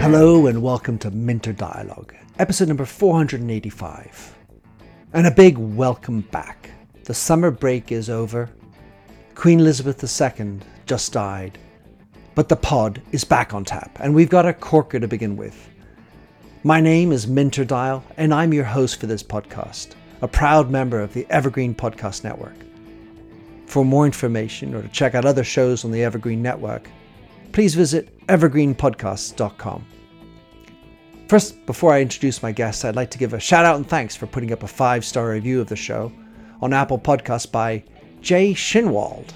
Hello and welcome to Minter Dialogue, episode number 485. And a big welcome back. The summer break is over. Queen Elizabeth II just died. But the pod is back on tap, and we've got a corker to begin with. My name is Minter Dial, and I'm your host for this podcast, a proud member of the Evergreen Podcast Network. For more information or to check out other shows on the Evergreen Network, please visit evergreenpodcasts.com. First, before I introduce my guests, I'd like to give a shout out and thanks for putting up a five star review of the show on Apple Podcasts by Jay Shinwald.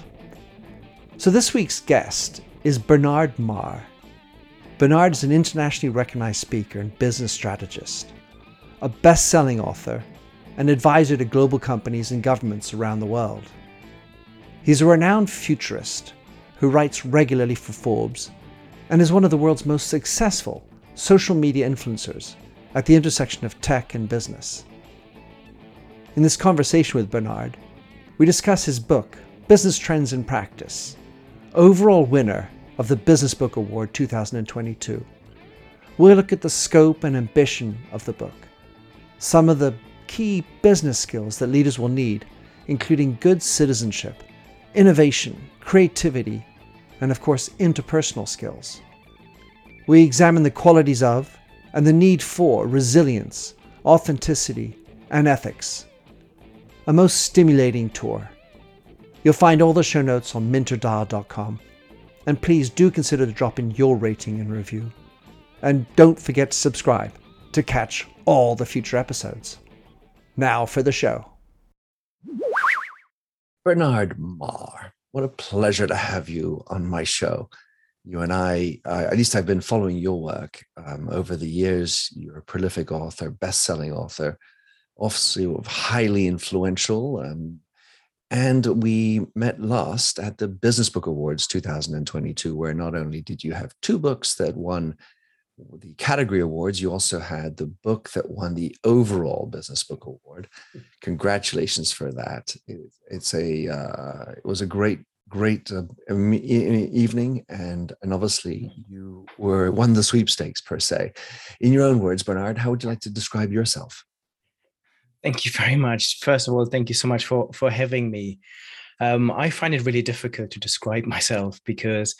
So, this week's guest is Bernard Marr. Bernard is an internationally recognized speaker and business strategist, a best selling author, and advisor to global companies and governments around the world. He's a renowned futurist who writes regularly for Forbes and is one of the world's most successful social media influencers at the intersection of tech and business. In this conversation with Bernard, we discuss his book, Business Trends in Practice, overall winner of the Business Book Award 2022. We'll look at the scope and ambition of the book, some of the key business skills that leaders will need, including good citizenship, innovation, creativity, and of course, interpersonal skills. We examine the qualities of and the need for resilience, authenticity, and ethics. A most stimulating tour. You'll find all the show notes on minterdial.com. And please do consider dropping your rating and review. And don't forget to subscribe to catch all the future episodes. Now for the show. Bernard Marr, what a pleasure to have you on my show you and I, uh, at least I've been following your work um, over the years. You're a prolific author, best-selling author, also highly influential. Um, and we met last at the Business Book Awards 2022, where not only did you have two books that won the category awards, you also had the book that won the overall Business Book Award. Congratulations for that! It, it's a uh, it was a great great uh, evening and and obviously you were won the sweepstakes per se in your own words bernard how would you like to describe yourself thank you very much first of all thank you so much for for having me um, I find it really difficult to describe myself because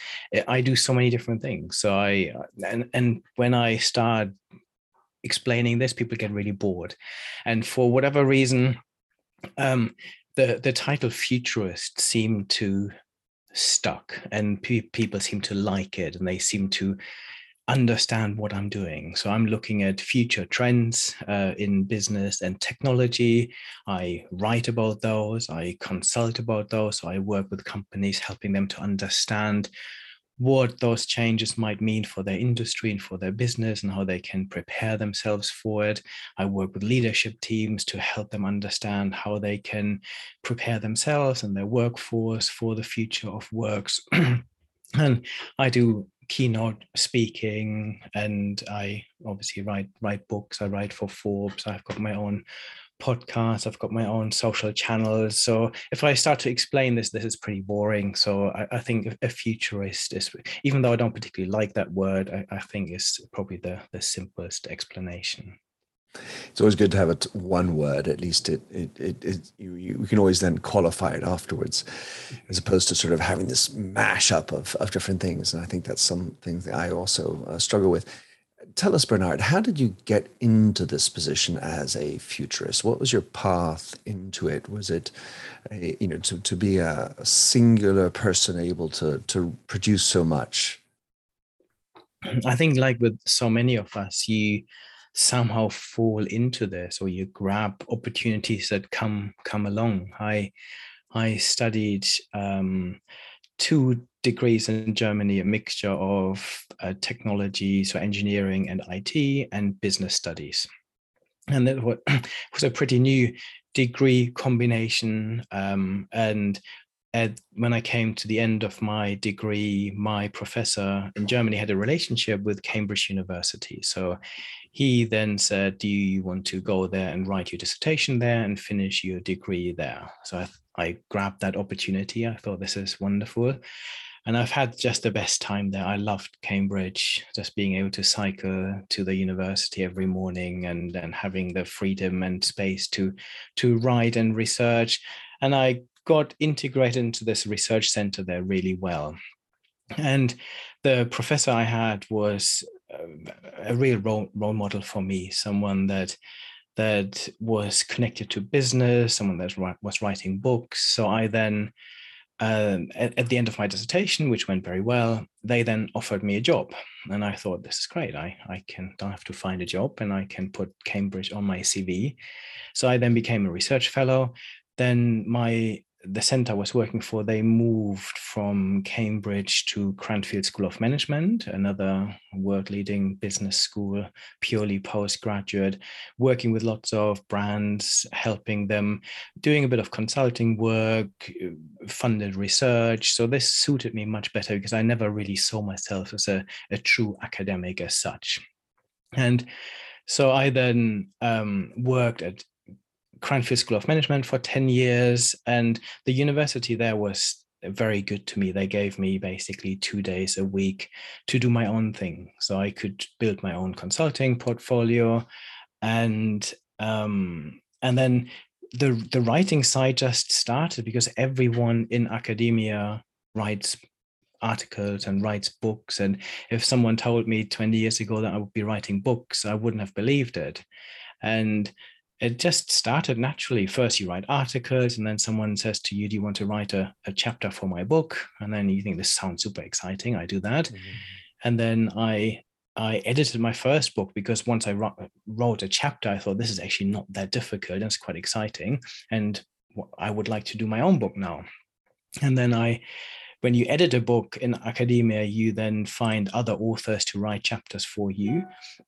I do so many different things. So I and and when I start explaining this, people get really bored, and for whatever reason, um, the the title futurist seemed to stuck and pe- people seem to like it and they seem to understand what i'm doing so i'm looking at future trends uh, in business and technology i write about those i consult about those so i work with companies helping them to understand what those changes might mean for their industry and for their business and how they can prepare themselves for it. I work with leadership teams to help them understand how they can prepare themselves and their workforce for the future of works. and I do keynote speaking and I obviously write write books. I write for Forbes. I've got my own podcast. i've got my own social channels so if i start to explain this this is pretty boring so i, I think a futurist is even though i don't particularly like that word i, I think is probably the the simplest explanation it's always good to have it one word at least it it, it, it you, you can always then qualify it afterwards as opposed to sort of having this mashup of, of different things and i think that's some things that i also uh, struggle with tell us, Bernard, how did you get into this position as a futurist? What was your path into it? Was it, a, you know, to, to be a, a singular person able to to produce so much? I think, like with so many of us, you somehow fall into this, or you grab opportunities that come come along. I I studied um, two degrees in Germany, a mixture of uh, technology, so engineering and IT, and business studies. And that was a pretty new degree combination. Um, and at, when I came to the end of my degree, my professor in Germany had a relationship with Cambridge University. So he then said, Do you want to go there and write your dissertation there and finish your degree there? So I, I grabbed that opportunity. I thought this is wonderful. And I've had just the best time there. I loved Cambridge, just being able to cycle to the university every morning and, and having the freedom and space to, to write and research. And I got integrated into this research center there really well. And the professor I had was a real role, role model for me, someone that that was connected to business, someone that was writing books. So I then, um, at, at, the end of my dissertation, which went very well, they then offered me a job, and I thought this is great. I I can don't have to find a job, and I can put Cambridge on my CV. So I then became a research fellow. Then my the center I was working for, they moved from Cambridge to Cranfield School of Management, another world leading business school, purely postgraduate, working with lots of brands, helping them, doing a bit of consulting work, funded research. So this suited me much better because I never really saw myself as a, a true academic as such. And so I then um, worked at Cranfield School of Management for 10 years. And the university there was very good to me. They gave me basically two days a week to do my own thing. So I could build my own consulting portfolio. And um, and then the the writing side just started because everyone in academia writes articles and writes books and if someone told me 20 years ago that i would be writing books i wouldn't have believed it and it just started naturally. First, you write articles, and then someone says to you, Do you want to write a, a chapter for my book? And then you think this sounds super exciting. I do that. Mm-hmm. And then I I edited my first book because once I wrote a chapter, I thought this is actually not that difficult. And it's quite exciting. And I would like to do my own book now. And then I when you edit a book in academia, you then find other authors to write chapters for you.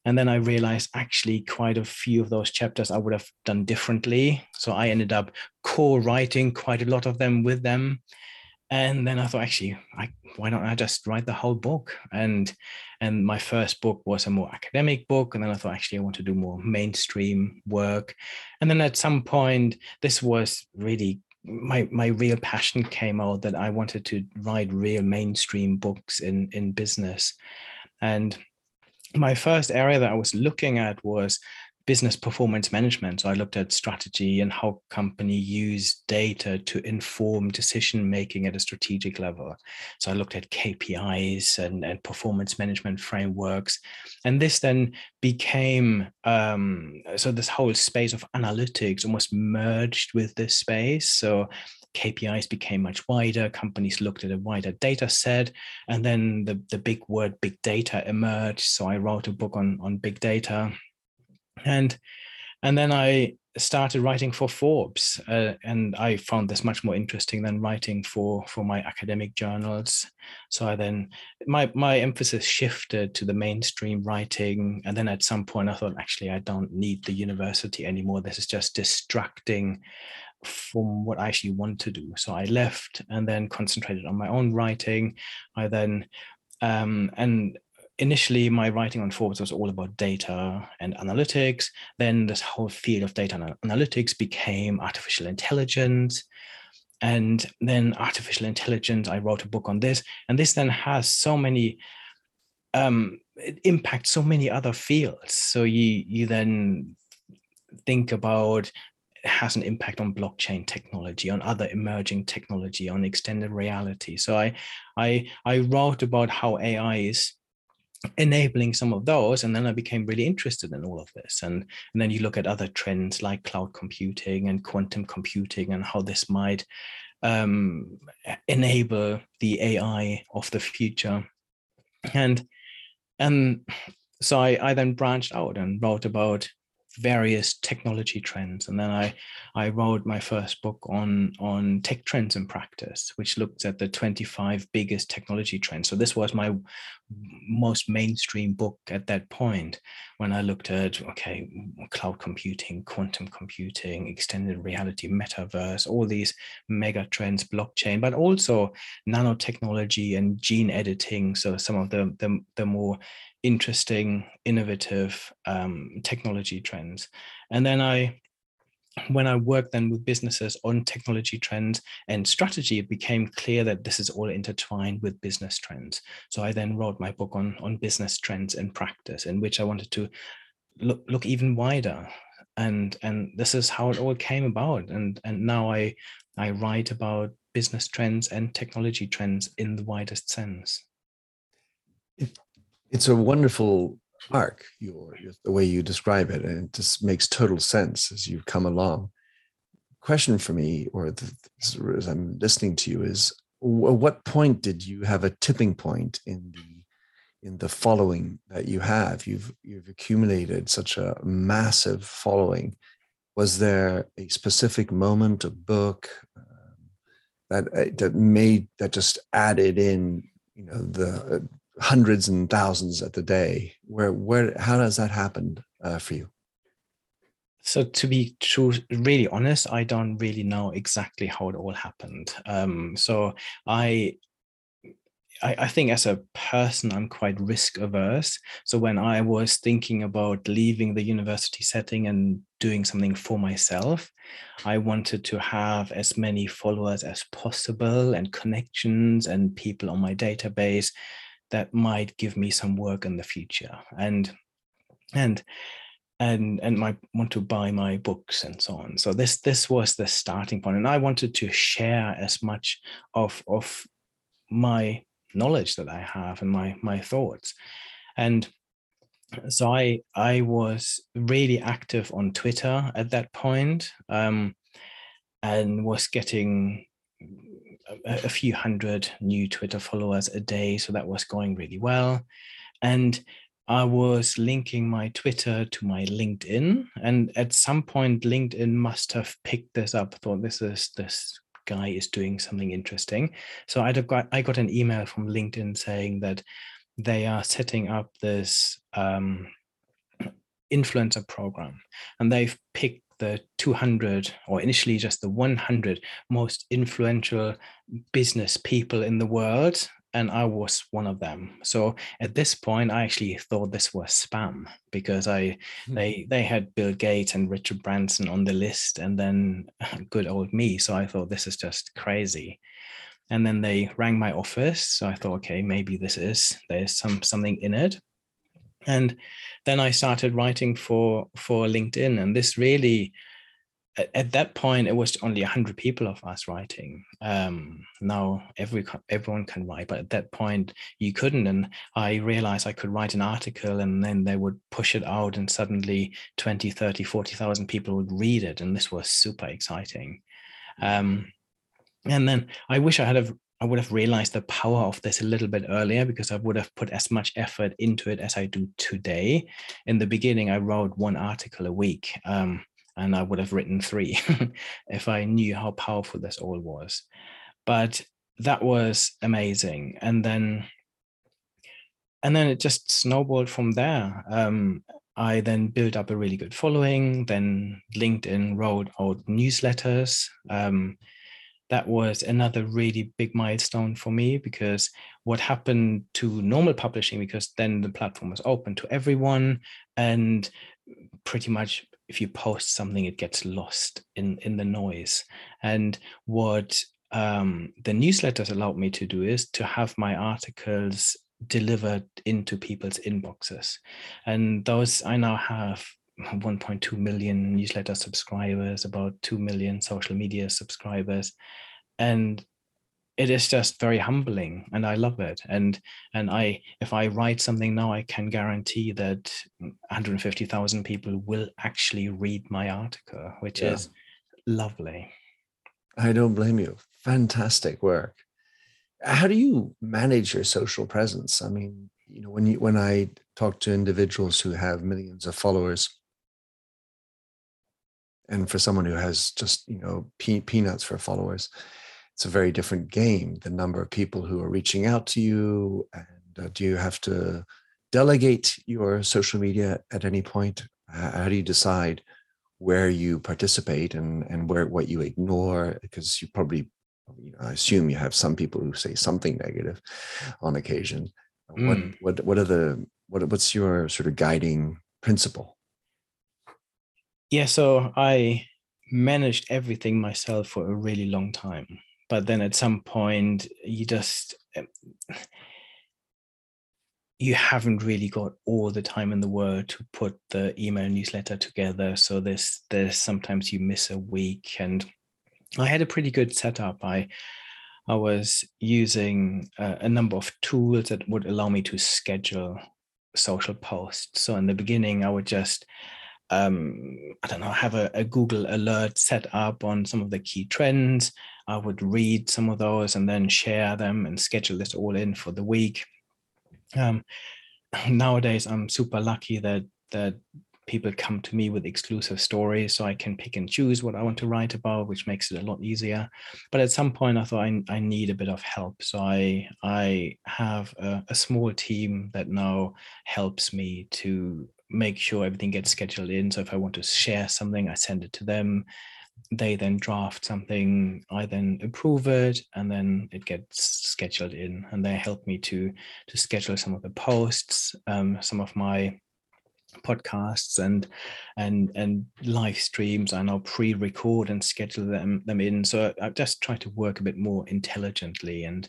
And then I realized actually quite a few of those chapters I would have done differently. So I ended up co-writing quite a lot of them with them. And then I thought, actually, I, why don't I just write the whole book? And and my first book was a more academic book, and then I thought, actually, I want to do more mainstream work. And then at some point, this was really my my real passion came out that I wanted to write real mainstream books in in business, and my first area that I was looking at was business performance management. So I looked at strategy and how company use data to inform decision making at a strategic level. So I looked at KPIs and, and performance management frameworks. And this then became um, so this whole space of analytics almost merged with this space. So KPIs became much wider. Companies looked at a wider data set. And then the, the big word big data emerged. So I wrote a book on, on big data and and then I started writing for Forbes, uh, and I found this much more interesting than writing for for my academic journals. So I then my my emphasis shifted to the mainstream writing, and then at some point I thought actually I don't need the university anymore. This is just distracting from what I actually want to do. So I left and then concentrated on my own writing. I then um, and initially my writing on Forbes was all about data and analytics. Then this whole field of data analytics became artificial intelligence. And then artificial intelligence, I wrote a book on this. And this then has so many um, it impacts so many other fields. So you you then think about has an impact on blockchain technology, on other emerging technology, on extended reality. So I I I wrote about how AI is enabling some of those and then i became really interested in all of this. And, and then you look at other trends like cloud computing and quantum computing and how this might um, enable the ai of the future. And and so I, I then branched out and wrote about various technology trends. And then i i wrote my first book on on tech trends in practice which looked at the 25 biggest technology trends. So this was my most mainstream book at that point when i looked at okay cloud computing quantum computing extended reality metaverse all these mega trends blockchain but also nanotechnology and gene editing so some of the the, the more interesting, innovative um, technology trends. And then I, when I worked then with businesses on technology trends and strategy, it became clear that this is all intertwined with business trends. So I then wrote my book on on business trends in practice, in which I wanted to look look even wider. And and this is how it all came about. And and now I I write about business trends and technology trends in the widest sense it's a wonderful arc your, your, the way you describe it and it just makes total sense as you've come along. Question for me or the, as i'm listening to you is at what point did you have a tipping point in the in the following that you have? You've you've accumulated such a massive following. Was there a specific moment a book um, that uh, that made that just added in you know the uh, hundreds and thousands at the day. Where where how does that happen uh, for you? So to be true really honest i don't really know exactly how it all happened. Um, so I, I i think as a person i'm quite risk averse. So when i was thinking about leaving the university setting and doing something for myself i wanted to have as many followers as possible and connections and people on my database that might give me some work in the future. And and and and might want to buy my books and so on. So this this was the starting point. And i wanted to share as much of of my knowledge that i have and my my thoughts. And so i i was really active on twitter at that point um, and was getting a, a few hundred new Twitter followers a day. So that was going really well. And I was linking my Twitter to my LinkedIn. And at some point, LinkedIn must have picked this up, thought this is this guy is doing something interesting. So I got I got an email from LinkedIn saying that they are setting up this um, influencer program, and they've picked the 200 or initially just the 100 most influential business people in the world and I was one of them. So at this point, I actually thought this was spam because I mm. they they had Bill Gates and Richard Branson on the list, and then good old me. So I thought this is just crazy. And then they rang my office. So I thought, okay, maybe this is there's some something in it and then i started writing for for linkedin and this really at, at that point it was only 100 people of us writing. Um, now every everyone can write but at that point you couldn't. And i realized i could write an article and then they would push it out and suddenly 20 30 40,000 people would read it and this was super exciting. Um, and then i wish i had have I would have realized the power of this a little bit earlier because I would have put as much effort into it as I do today. In the beginning, I wrote one article a week, um, and I would have written three if I knew how powerful this all was. But that was amazing, and then and then it just snowballed from there. Um, I then built up a really good following. Then LinkedIn wrote out newsletters. Um, that was another really big milestone for me because what happened to normal publishing because then the platform was open to everyone and pretty much if you post something it gets lost in in the noise. And what um, the newsletters allowed me to do is to have my articles delivered into people's inboxes. And those i now have 1.2 million newsletter subscribers, about 2 million social media subscribers. And it is just very humbling and I love it. And and I if I write something now, I can guarantee that 150,000 people will actually read my article, which yeah. is lovely. I don't blame you. Fantastic work. How do you manage your social presence? I mean, you know, when you when I talk to individuals who have millions of followers, and for someone who has just you know pe- peanuts for followers it's a very different game the number of people who are reaching out to you and uh, do you have to delegate your social media at any point how do you decide where you participate and and where what you ignore because you probably you know, I assume you have some people who say something negative on occasion. Mm. What what what are the what what's your sort of guiding principle? Yeah, so I managed everything myself for a really long time, but then at some point you just eh, you haven't really got all the time in the world to put the email newsletter together so there's there's sometimes you miss a week and i had a pretty good setup. I i was using a, a number of tools that would allow me to schedule social posts. So in the beginning i would just um, I don't know, have a, a, Google alert set up on some of the key trends. I would read some of those and then share them and schedule it all in for the week. Um, nowadays, I'm super lucky that that people come to me with exclusive stories, so I can pick and choose what I want to write about, which makes it a lot easier. But at some point, I thought I, I need a bit of help, so I I have a, a small team that now helps me to make sure everything gets scheduled in. So if I want to share something, I send it to them. They then draft something. I then approve it and then it gets scheduled in. And they help me to to schedule some of the posts um, some of my podcasts and and and live streams. And i now pre-record and schedule them them in. So i just try to work a bit more intelligently. And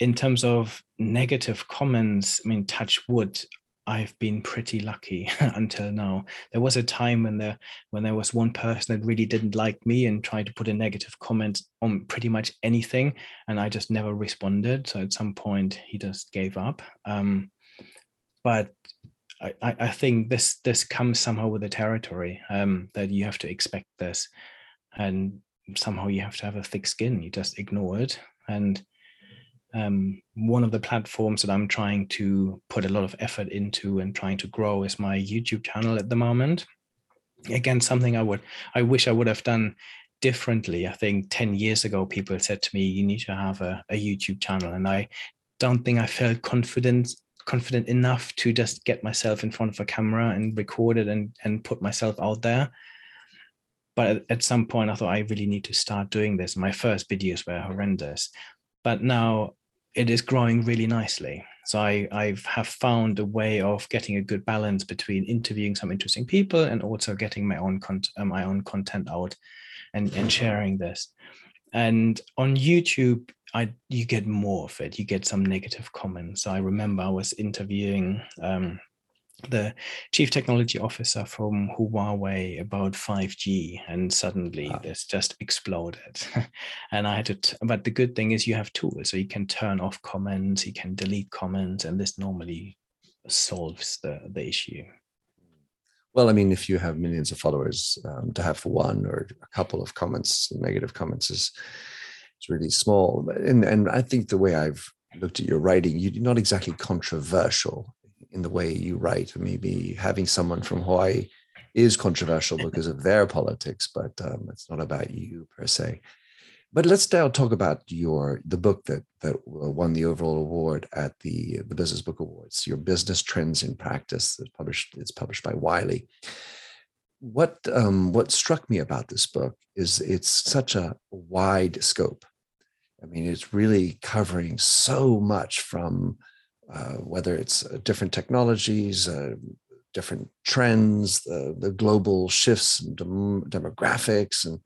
in terms of negative comments i mean touch wood I've been pretty lucky until now. There was a time when there when there was one person that really didn't like me and tried to put a negative comment on pretty much anything, and I just never responded. So at some point, he just gave up. Um, but I, I think this this comes somehow with the territory um, that you have to expect this, and somehow you have to have a thick skin. You just ignore it and um, one of the platforms that I'm trying to put a lot of effort into and trying to grow is my YouTube channel at the moment. Again, something I would, I wish I would have done differently. I think 10 years ago, people said to me, you need to have a, a YouTube channel. And I don't think I felt confident confident enough to just get myself in front of a camera and record it and, and put myself out there. But at, at some point, I thought I really need to start doing this. My first videos were horrendous but now it is growing really nicely. So I I have found a way of getting a good balance between interviewing some interesting people and also getting my own uh, my own content out, and and sharing this. And on YouTube, I you get more of it. You get some negative comments. I remember I was interviewing um, the chief technology officer from Huawei about 5G, and suddenly wow. this just exploded. and I had to, t- but the good thing is you have tools, so you can turn off comments, you can delete comments, and this normally solves the the issue. Well, I mean, if you have millions of followers, um, to have one or a couple of comments, negative comments, is is really small. And and I think the way I've looked at your writing, you're not exactly controversial in the way you write. Maybe having someone from Huawei is controversial because of their politics, but um, it's not about you per se. But let's now talk about your the book that that won the overall award at the the Business Book Awards. Your business trends in practice. It's published. It's published by Wiley. What um, what struck me about this book is it's such a wide scope. I mean, it's really covering so much from uh, whether it's uh, different technologies, uh, different trends, the, global shifts dem- demographics, and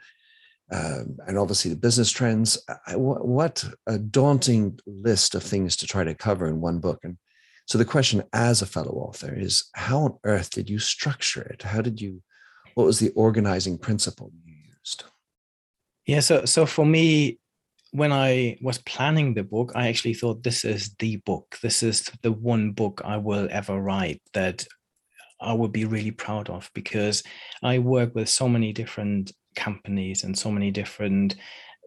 um, and obviously the business trends. I, what a daunting list of things to try to cover in one book. And so the question, as a fellow author, is how on earth did you structure it? How did you? What was the organizing principle you used? Yeah, so so for me, when I was planning the book, I actually thought this is the book. This is the one book I will ever write that I would be really proud of because I work with so many different companies and so many different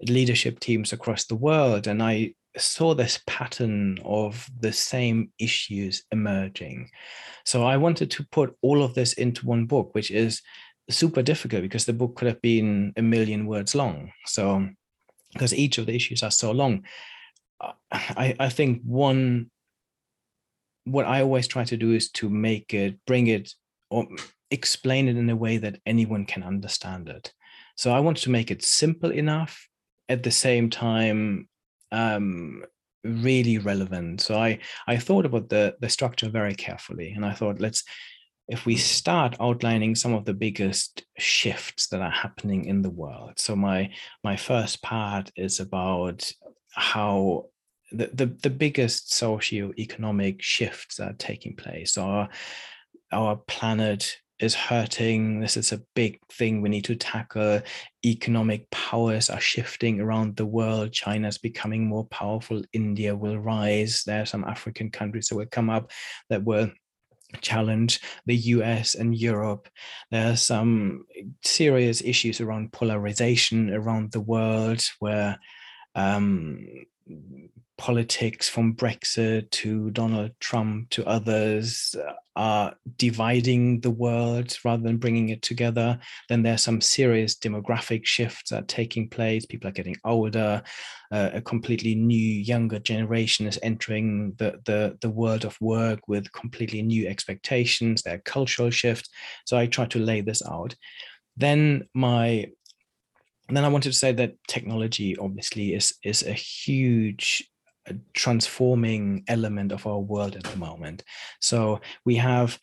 leadership teams across the world. And I saw this pattern of the same issues emerging. So I wanted to put all of this into one book, which is super difficult because the book could have been a million words long. So, because each of the issues are so long, I, I think one, what I always try to do is to make it, bring it, or explain it in a way that anyone can understand it. So I wanted to make it simple enough at the same time um, really relevant. So I I thought about the the structure very carefully, and I thought let's if we start outlining some of the biggest shifts that are happening in the world. So my my first part is about how the, the, the biggest socio-economic shifts are taking place. Our, our planet is hurting. This is a big thing we need to tackle. Economic powers are shifting around the world. China is becoming more powerful. India will rise. There are some African countries that will come up that will challenge the US and Europe. There are some serious issues around polarization around the world where um, politics from Brexit to Donald Trump to others uh, are dividing the world rather than bringing it together. Then there's some serious demographic shifts that are taking place. People are getting older. Uh, a completely new, younger generation is entering the, the, the world of work with completely new expectations. There are cultural shifts. So I try to lay this out. Then my then I wanted to say that technology obviously is is a huge a transforming element of our world at the moment. So we have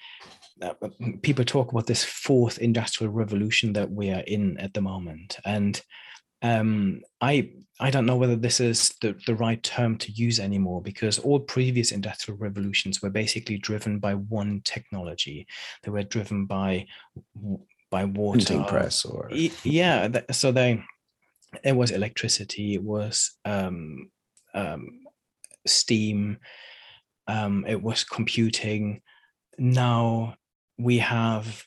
uh, uh, people talk about this fourth industrial revolution that we are in at the moment, and um, I I don't know whether this is the, the right term to use anymore because all previous industrial revolutions were basically driven by one technology. They were driven by by water. Printing press or yeah. So they it was electricity. It was um, um, steam um, it was computing now we have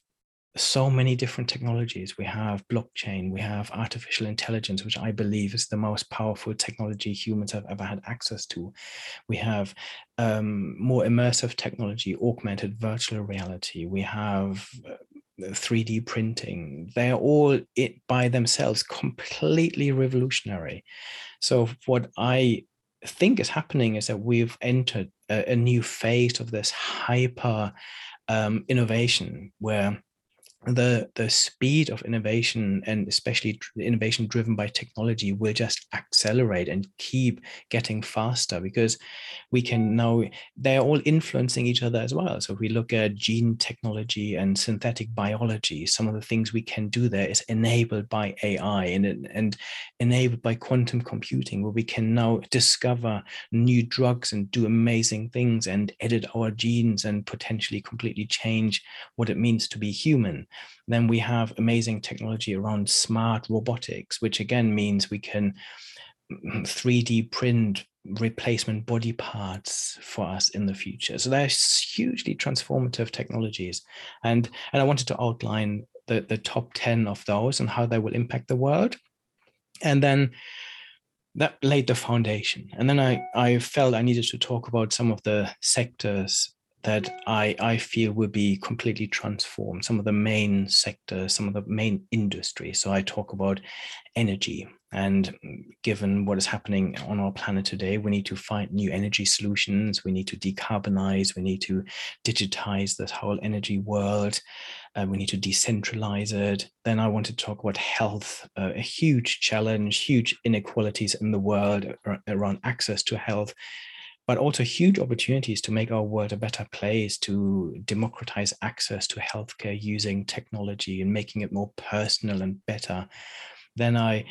so many different technologies we have blockchain we have artificial intelligence which i believe is the most powerful technology humans have ever had access to we have um, more immersive technology augmented virtual reality we have 3d uh, printing they're all it by themselves completely revolutionary. So what i think is happening is that we've entered a, a new phase of this hyper um, innovation where the the speed of innovation and especially innovation driven by technology will just accelerate and keep getting faster because we can now they're all influencing each other as well. So if we look at gene technology and synthetic biology some of the things we can do there is enabled by ai and and enabled by quantum computing where we can now discover new drugs and do amazing things and edit our genes and potentially completely change what it means to be human then we have amazing technology around smart robotics, which again means we can mm, 3D print replacement body parts for us in the future. So they're hugely transformative technologies. And, and I wanted to outline the, the top 10 of those and how they will impact the world. And then that laid the foundation. And then I, I felt I needed to talk about some of the sectors that I, I feel will be completely transformed. Some of the main sectors, some of the main industries. So I talk about energy. And given what is happening on our planet today, we need to find new energy solutions. We need to decarbonize. We need to digitize this whole energy world. Uh, we need to decentralize it. Then I want to talk about health, uh, a huge challenge, huge inequalities in the world around access to health but also huge opportunities to make our world a better place, to democratize access to healthcare using technology and making it more personal and better. Then I,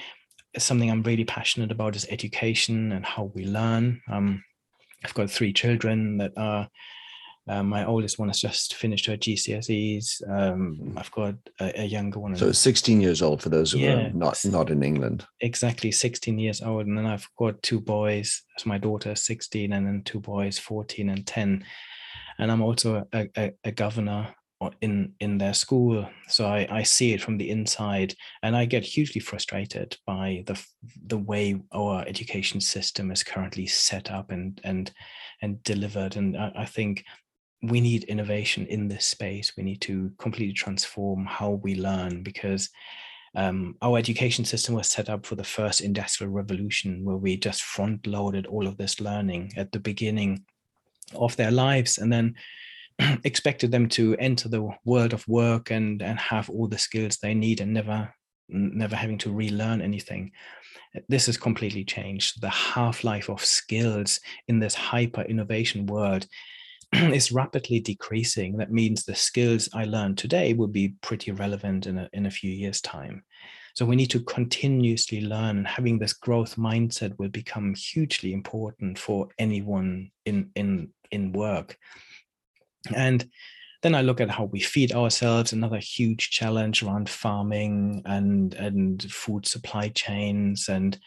something I'm really passionate about is education and how we learn. Um, I've got three children that are um, my oldest one has just finished her GCSEs. Um, mm. I've got a, a, younger one. So 16 years old for those who yeah, are not not in England. Exactly, 16 years old, and then I've got two boys. So my daughter is 16, and then two boys, 14 and 10. And I'm also a, a, a governor in in their school so I, I see it from the inside and i get hugely frustrated by the the way our education system is currently set up and and and delivered and i, I think we need innovation in this space. We need to completely transform how we learn because um, our education system was set up for the first industrial revolution where we just front loaded all of this learning at the beginning of their lives and then expected them to enter the world of work and and have all the skills they need and never never having to relearn anything this has completely changed the half-life of skills in this hyper innovation world is rapidly decreasing that means the skills i learned today will be pretty relevant in a, in a few years time so we need to continuously learn and having this growth mindset will become hugely important for anyone in in in work and then I look at how we feed ourselves, another huge challenge around farming and, and food supply chains, and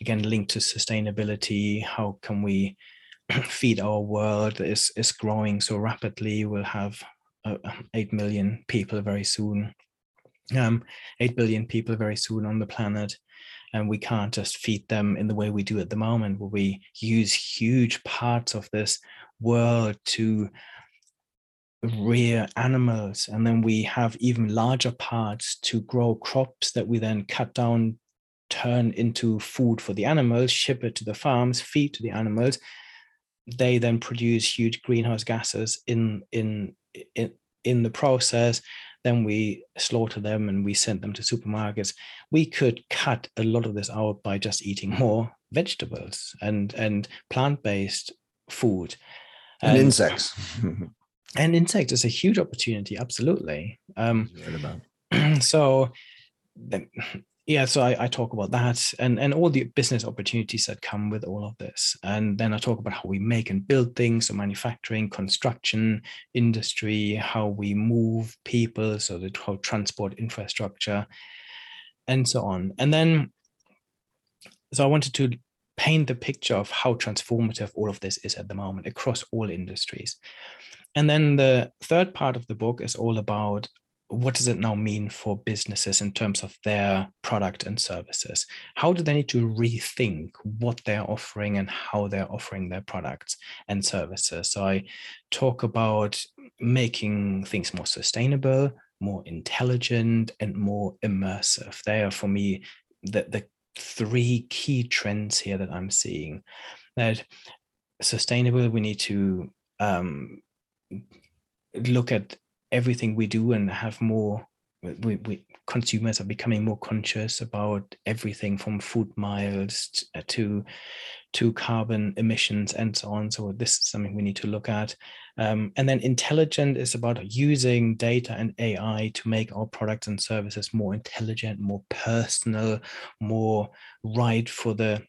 again, linked to sustainability. How can we feed our world is, is growing so rapidly? We'll have uh, 8 million people very soon, um, 8 billion people very soon on the planet. And we can't just feed them in the way we do at the moment, where we use huge parts of this world to rear animals and then we have even larger parts to grow crops that we then cut down turn into food for the animals ship it to the farms feed to the animals they then produce huge greenhouse gases in in in, in the process then we slaughter them and we send them to supermarkets. We could cut a lot of this out by just eating more vegetables and and plant-based food. And, and insects. And insects is a huge opportunity absolutely. Um, so yeah so I, I, talk about that and and all the business opportunities that come with all of this. And then i talk about how we make and build things so manufacturing construction industry how we move people so the how transport infrastructure and so on. And then so i wanted to paint the picture of how transformative all of this is at the moment across all industries. And then the third part of the book is all about what does it now mean for businesses in terms of their product and services? How do they need to rethink what they're offering and how they're offering their products and services? So I talk about making things more sustainable, more intelligent, and more immersive. They are for me the, the three key trends here that I'm seeing. That sustainable, we need to um, look at everything we do and have more we, we consumers are becoming more conscious about everything from food miles uh, to to carbon emissions and so on. So this is something we need to look at. Um, and then intelligent is about using data and ai to make our products and services more intelligent more personal more right for the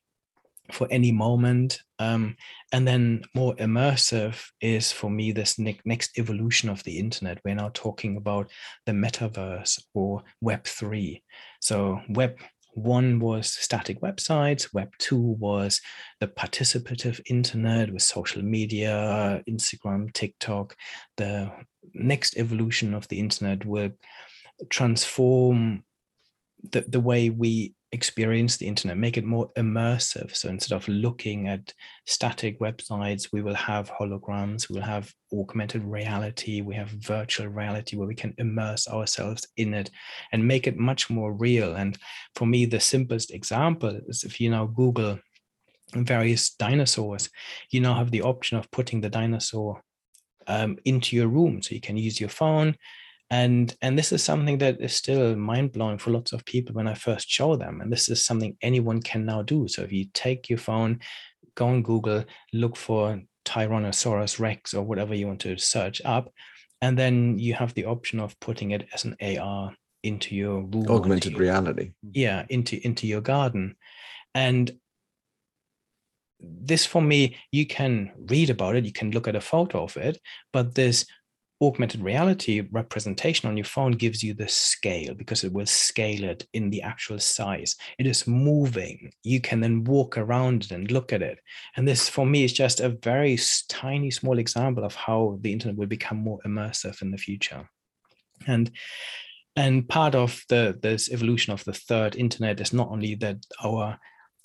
for any moment. Um, and then more immersive is for me this ne- next evolution of the internet. We're now talking about the metaverse or Web three. So Web one was static websites. Web two was the participative internet with social media, Instagram, TikTok. The next evolution of the internet will transform the, the way we experience the internet, make it more immersive. So instead of looking at static websites, we will have holograms, we'll have augmented reality, we have virtual reality where we can immerse ourselves in it and make it much more real. And for me, the simplest example is if you now Google various dinosaurs, you now have the option of putting the dinosaur um, into your room. So you can use your phone and and this is something that is still mind-blowing for lots of people when i first show them. And this is something anyone can now do. So if you take your phone go on google look for tyrannosaurus rex or whatever you want to search up and then you have the option of putting it as an ar into your room augmented your, reality. Yeah into into your garden. And this for me you can read about it. You can look at a photo of it. But this augmented reality representation on your phone gives you the scale because it will scale it in the actual size. It is moving. You can then walk around it and look at it. And this, for me, is just a very tiny, small example of how the internet will become more immersive in the future. And and part of the this evolution of the third internet is not only that our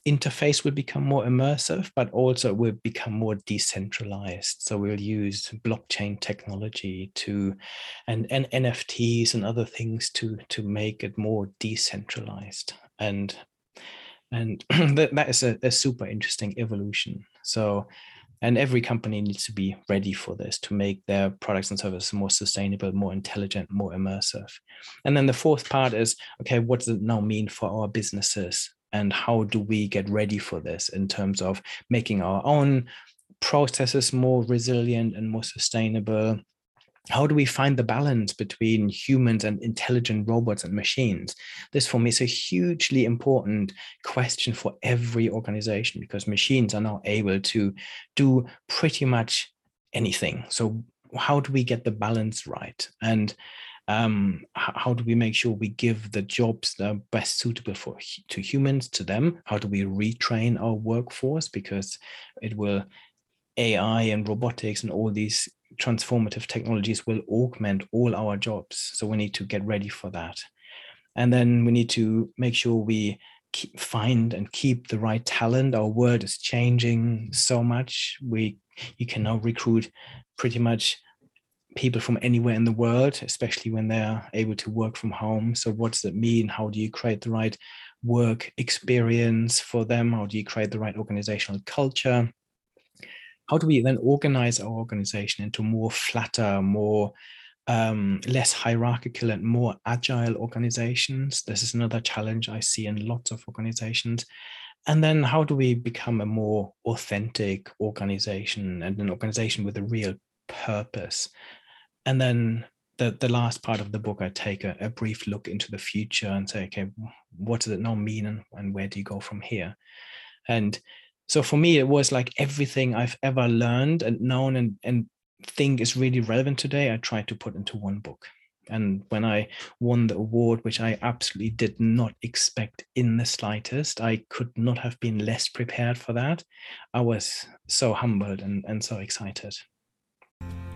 interface will become more immersive, but also it will become more decentralized. So we'll use blockchain technology to and, and NFTs and other things to to make it more decentralized. And and that, that is a, a super interesting evolution. So and every company needs to be ready for this to make their products and services more sustainable more intelligent more immersive and then the fourth part is okay what does it now mean for our businesses and how do we get ready for this in terms of making our own processes more resilient and more sustainable? How do we find the balance between humans and intelligent robots and machines? This for me is a hugely important question for every organization because machines are now able to do pretty much anything. So how do we get the balance right? And um, how do we make sure we give the jobs that are best suitable for to humans to them? How do we retrain our workforce? Because it will ai and robotics and all these transformative technologies will augment all our jobs. So we need to get ready for that. And then we need to make sure we keep, find and keep the right talent. Our world is changing so much. We you can now recruit pretty much people from anywhere in the world, especially when they're able to work from home. So, what does that mean? How do you create the right work experience for them? How do you create the right organizational culture? How do we then organize our organization into more flatter, more um, less hierarchical and more agile organizations? This is another challenge I see in lots of organizations. And then, how do we become a more authentic organization and an organization with a real purpose? And then the the last part of the book i take a, a, brief look into the future and say okay what does it now mean and, and where do you go from here? And so for me it was like everything i've ever learned and known and, and think is really relevant today i tried to put into one book. And when i won the award which i absolutely did not expect in the slightest i could not have been less prepared for that. I was so humbled and, and so excited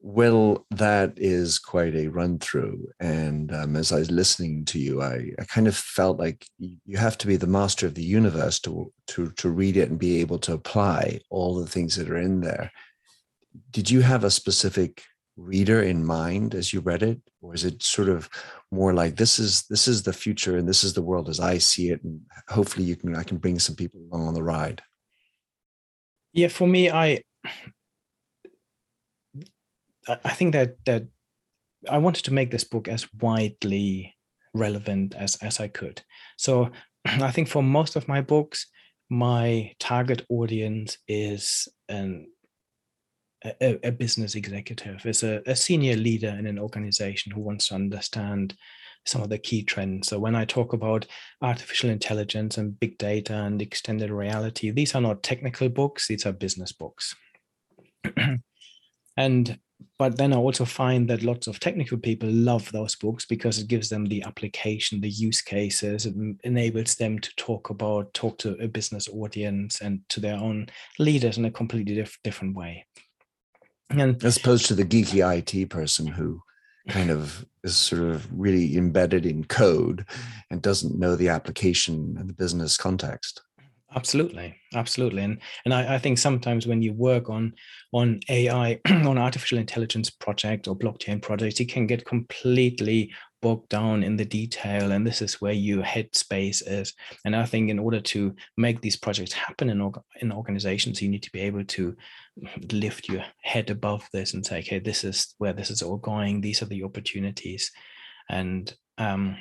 Well, that is quite a run through. And um, as I was listening to you, I, I kind of felt like you have to be the master of the universe to, to, to read it and be able to apply all the things that are in there. Did you have a specific reader in mind as you read it? Or is it sort of more like this is this is the future and this is the world as I see it? And hopefully you can I can bring some people along on the ride. Yeah, for me, I I think that that I wanted to make this book as widely relevant as as I could. So I think for most of my books, my target audience is an a, a business executive, is a, a senior leader in an organization who wants to understand some of the key trends. So when I talk about artificial intelligence and big data and extended reality, these are not technical books; these are business books. and but then I also find that lots of technical people love those books because it gives them the application, the use cases, it enables them to talk about, talk to a business audience and to their own leaders in a completely diff- different way. And as opposed to the geeky IT person who kind of is sort of really embedded in code and doesn't know the application and the business context. Absolutely, absolutely, and and I, I, think sometimes when you work on on AI on artificial intelligence project or blockchain projects, you can get completely bogged down in the detail and this is where your headspace is and i think in order to make these projects happen in, in organizations you need to be able to lift your head above this and say okay this is where this is all going these are the opportunities and um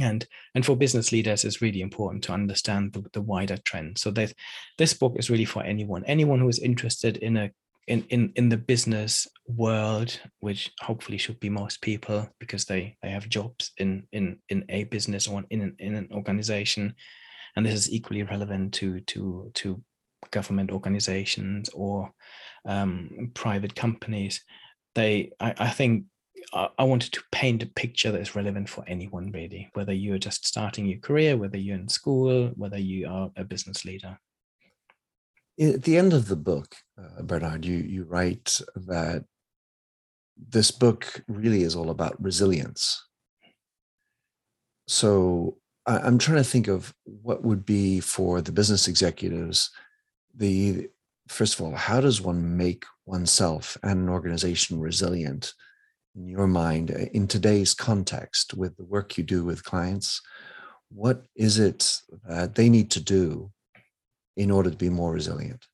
and and for business leaders it's really important to understand the, the wider trend. So that this book is really for anyone anyone who is interested in a in, in in the business world which hopefully should be most people because they they have jobs in in in a business or in an, in an organization. And this is equally relevant to to to government organizations or um, private companies. They I, I think I wanted to paint a picture that is relevant for anyone really whether you're just starting your career whether you're in school whether you are a business leader at the end of the book, uh, Bernard, you you write that this book really is all about resilience. So I, I'm trying to think of what would be for the business executives the first of all, how does one make oneself and an organization resilient in your mind uh, in today's context with the work you do with clients? What is it that they need to do in order to be more resilient?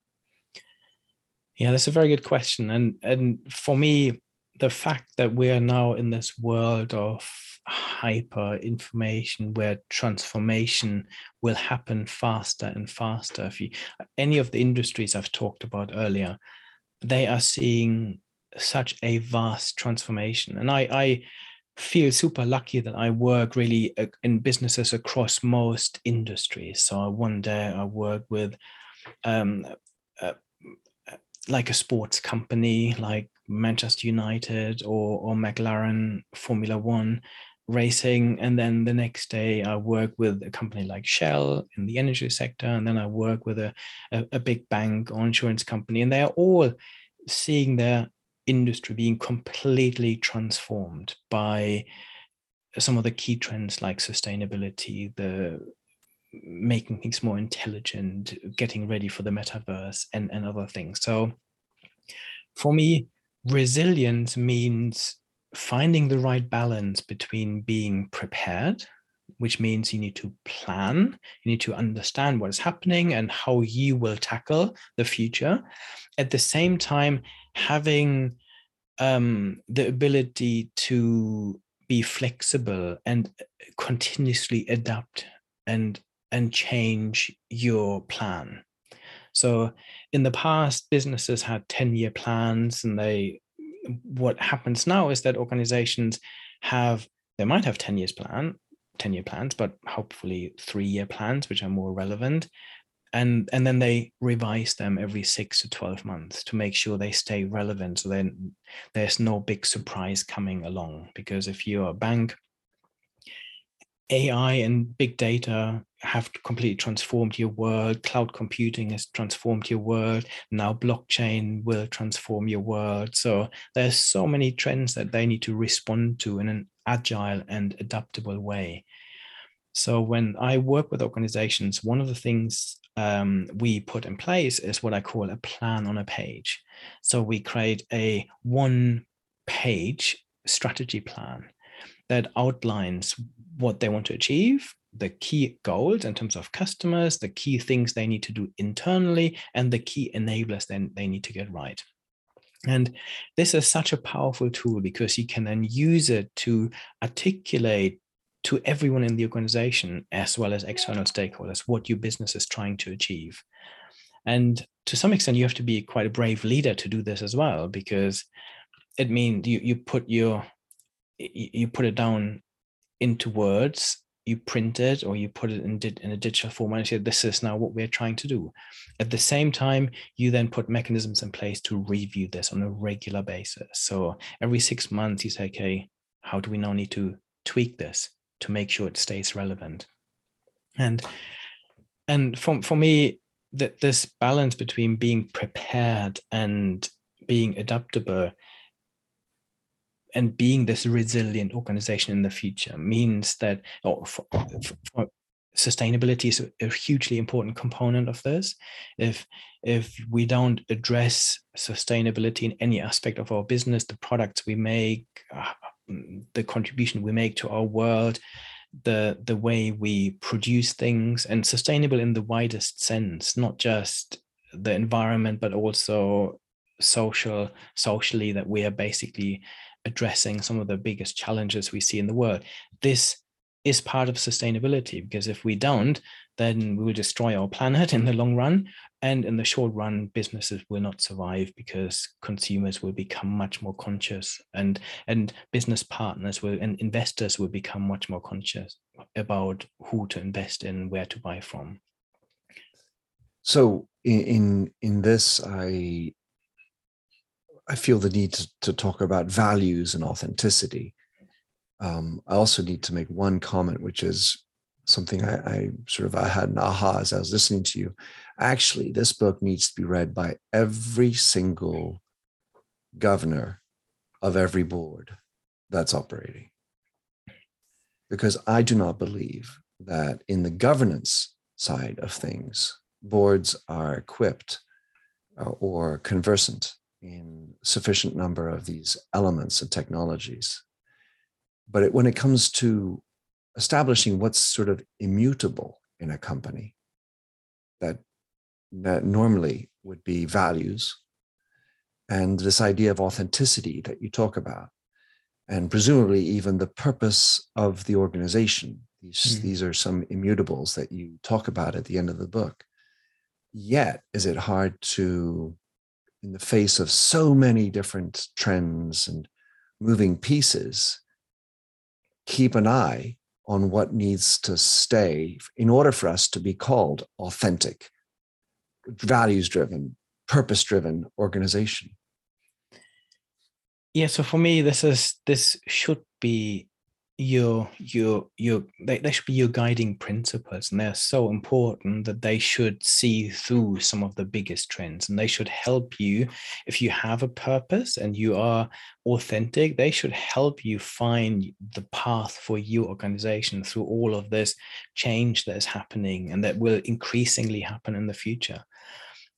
Yeah, that's a very good question. And and for me, the fact that we are now in this world of hyper information where transformation will happen faster and faster. If you any of the industries I've talked about earlier, they are seeing such a vast transformation. And I, I feel super lucky that I work really uh, in businesses across most industries. So one day I work with um, uh, like a sports company like Manchester United or, or McLaren Formula One racing. And then the next day I work with a company like Shell in the energy sector. And then I work with a, a, a big bank or insurance company. And they are all seeing their industry being completely transformed by some of the key trends like sustainability, the making things more intelligent, getting ready for the metaverse and, and other things. So for me, resilience means finding the right balance between being prepared, which means you need to plan, you need to understand what is happening and how you will tackle the future. At the same time, having um, the ability to be flexible and uh, continuously adapt and and change your plan so in the past businesses had 10 year plans and they what happens now is that organizations have they might have 10 years plan 10 year plans but hopefully three year plans which are more relevant. And and then they revise them every six to 12 months to make sure they stay relevant so then there's no big surprise coming along. Because if you're a bank ai and big data have completely transformed your world. Cloud computing has transformed your world. Now blockchain will transform your world. So there's so many trends that they need to respond to in an agile and adaptable way. So when i work with organizations one of the things um, we put in place is what I call a plan on a page. So we create a one page strategy plan that outlines what they want to achieve, the key goals in terms of customers, the key things they need to do internally, and the key enablers then they need to get right. And this is such a powerful tool because you can then use it to articulate to everyone in the organization as well as external stakeholders what your business is trying to achieve and to some extent you have to be quite a brave leader to do this as well because it means you, you put your you put it down into words you print it or you put it in, in a digital format and say this is now what we're trying to do. At the same time you then put mechanisms in place to review this on a regular basis. So every six months you say okay how do we now need to tweak this to make sure it stays relevant? And and for, for me that this balance between being prepared and being adaptable and being this resilient organization in the future means that oh, for, for sustainability is a, hugely important component of this. If if we don't address sustainability in any aspect of our business the products we make uh, the contribution we make to our world the the way we produce things and sustainable in the widest sense not just the environment but also social socially that we are basically addressing some of the biggest challenges we see in the world. This is part of sustainability because if we don't then we will destroy our planet in the long run and in the short run businesses will not survive because consumers will become much more conscious and and business partners will and investors will become much more conscious about who to invest in where to buy from. So in in, in this i i feel the need to, to talk about values and authenticity um, i also need to make one comment which is something I, I, sort of I had an aha as I was listening to you. Actually, this book needs to be read by every single governor of every board that's operating. Because I do not believe that in the governance side of things, boards are equipped uh, or conversant in sufficient number of these elements and technologies. But it, when it comes to establishing what's sort of immutable in a company that, that normally would be values and this idea of authenticity that you talk about and presumably even the purpose of the organization these, mm. these are some immutables that you talk about at the end of the book yet is it hard to in the face of so many different trends and moving pieces keep an eye on what needs to stay in order for us to be called authentic, values driven, purpose driven organization. Yeah, so for me, this is this should be your your your they, they should be your guiding principles and they're so important that they should see through some of the biggest trends and they should help you if you have a purpose and you are authentic they should help you find the path for your organization through all of this change that is happening and that will increasingly happen in the future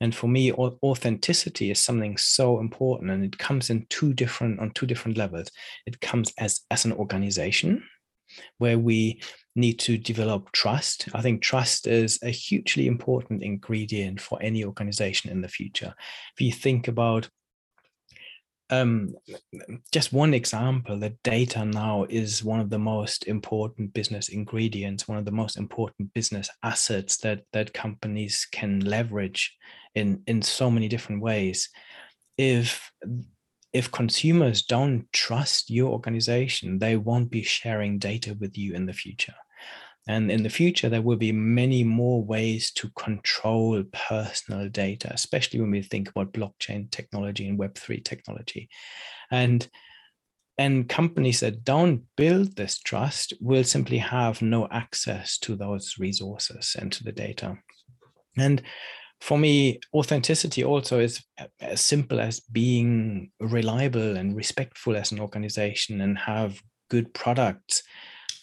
and for me authenticity is something so important and it comes in two different on two different levels. It comes as as an organization where we need to develop trust. I think trust is a hugely important ingredient for any organization in the future. If you think about um, just one example that data now is one of the most important business ingredients one of the most important business assets that that companies can leverage in in so many different ways. If if consumers don't trust your organization they won't be sharing data with you in the future and in the future there will be many more ways to control personal data especially when we think about blockchain technology and web3 technology. And and companies that don't build this trust will simply have no access to those resources and to the data. And for me, authenticity also is as simple as being reliable and respectful as an organization and have good products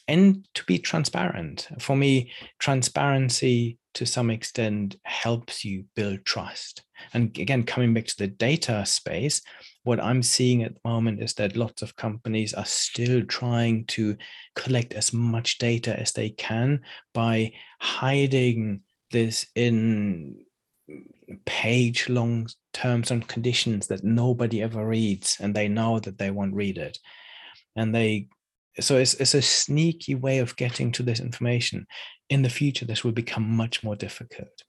and to be transparent. For me, transparency to some extent helps you build trust. And again, coming back to the data space, what I'm seeing at the moment is that lots of companies are still trying to collect as much data as they can by hiding this in page long terms and conditions that nobody ever reads and they know that they won't read it and they so it's, it's a sneaky way of getting to this information. In the future this will become much more difficult.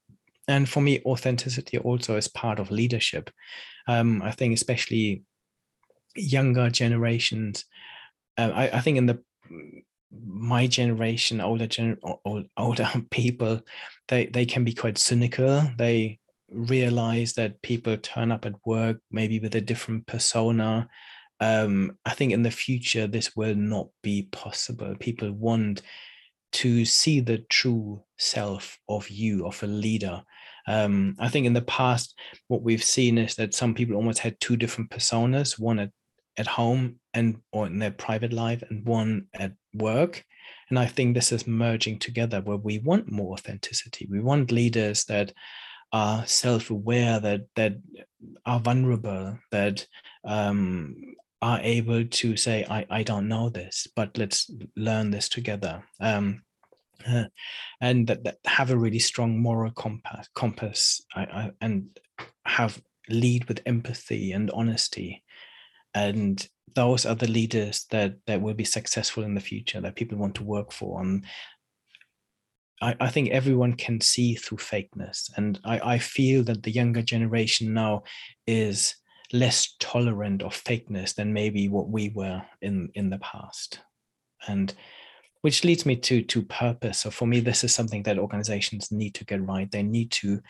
And for me authenticity also is part of leadership. Um, i think especially younger generations uh, I, I think in the my generation older gen, older people they they can be quite cynical. They realize that people turn up at work maybe with a different persona um, i think in the future this will not be possible. People want to see the true self of you of a leader. Um, i think in the past what we've seen is that some people almost had two different personas one at, at home and or in their private life and one at work. And i think this is merging together where we want more authenticity. We want leaders that are self-aware that that are vulnerable that um, are able to say, I, I don't know this, but let's learn this together. Um, uh, and that, that, have a really strong moral compass, compass I, I, and have lead with empathy and honesty. And those are the leaders that, that will be successful in the future, that people want to work for. And I, I think everyone can see through fakeness. And I, I feel that the younger generation now is less tolerant of fakeness than maybe what we were in in the past. And which leads me to to purpose. So for me this is something that organizations need to get right. They need to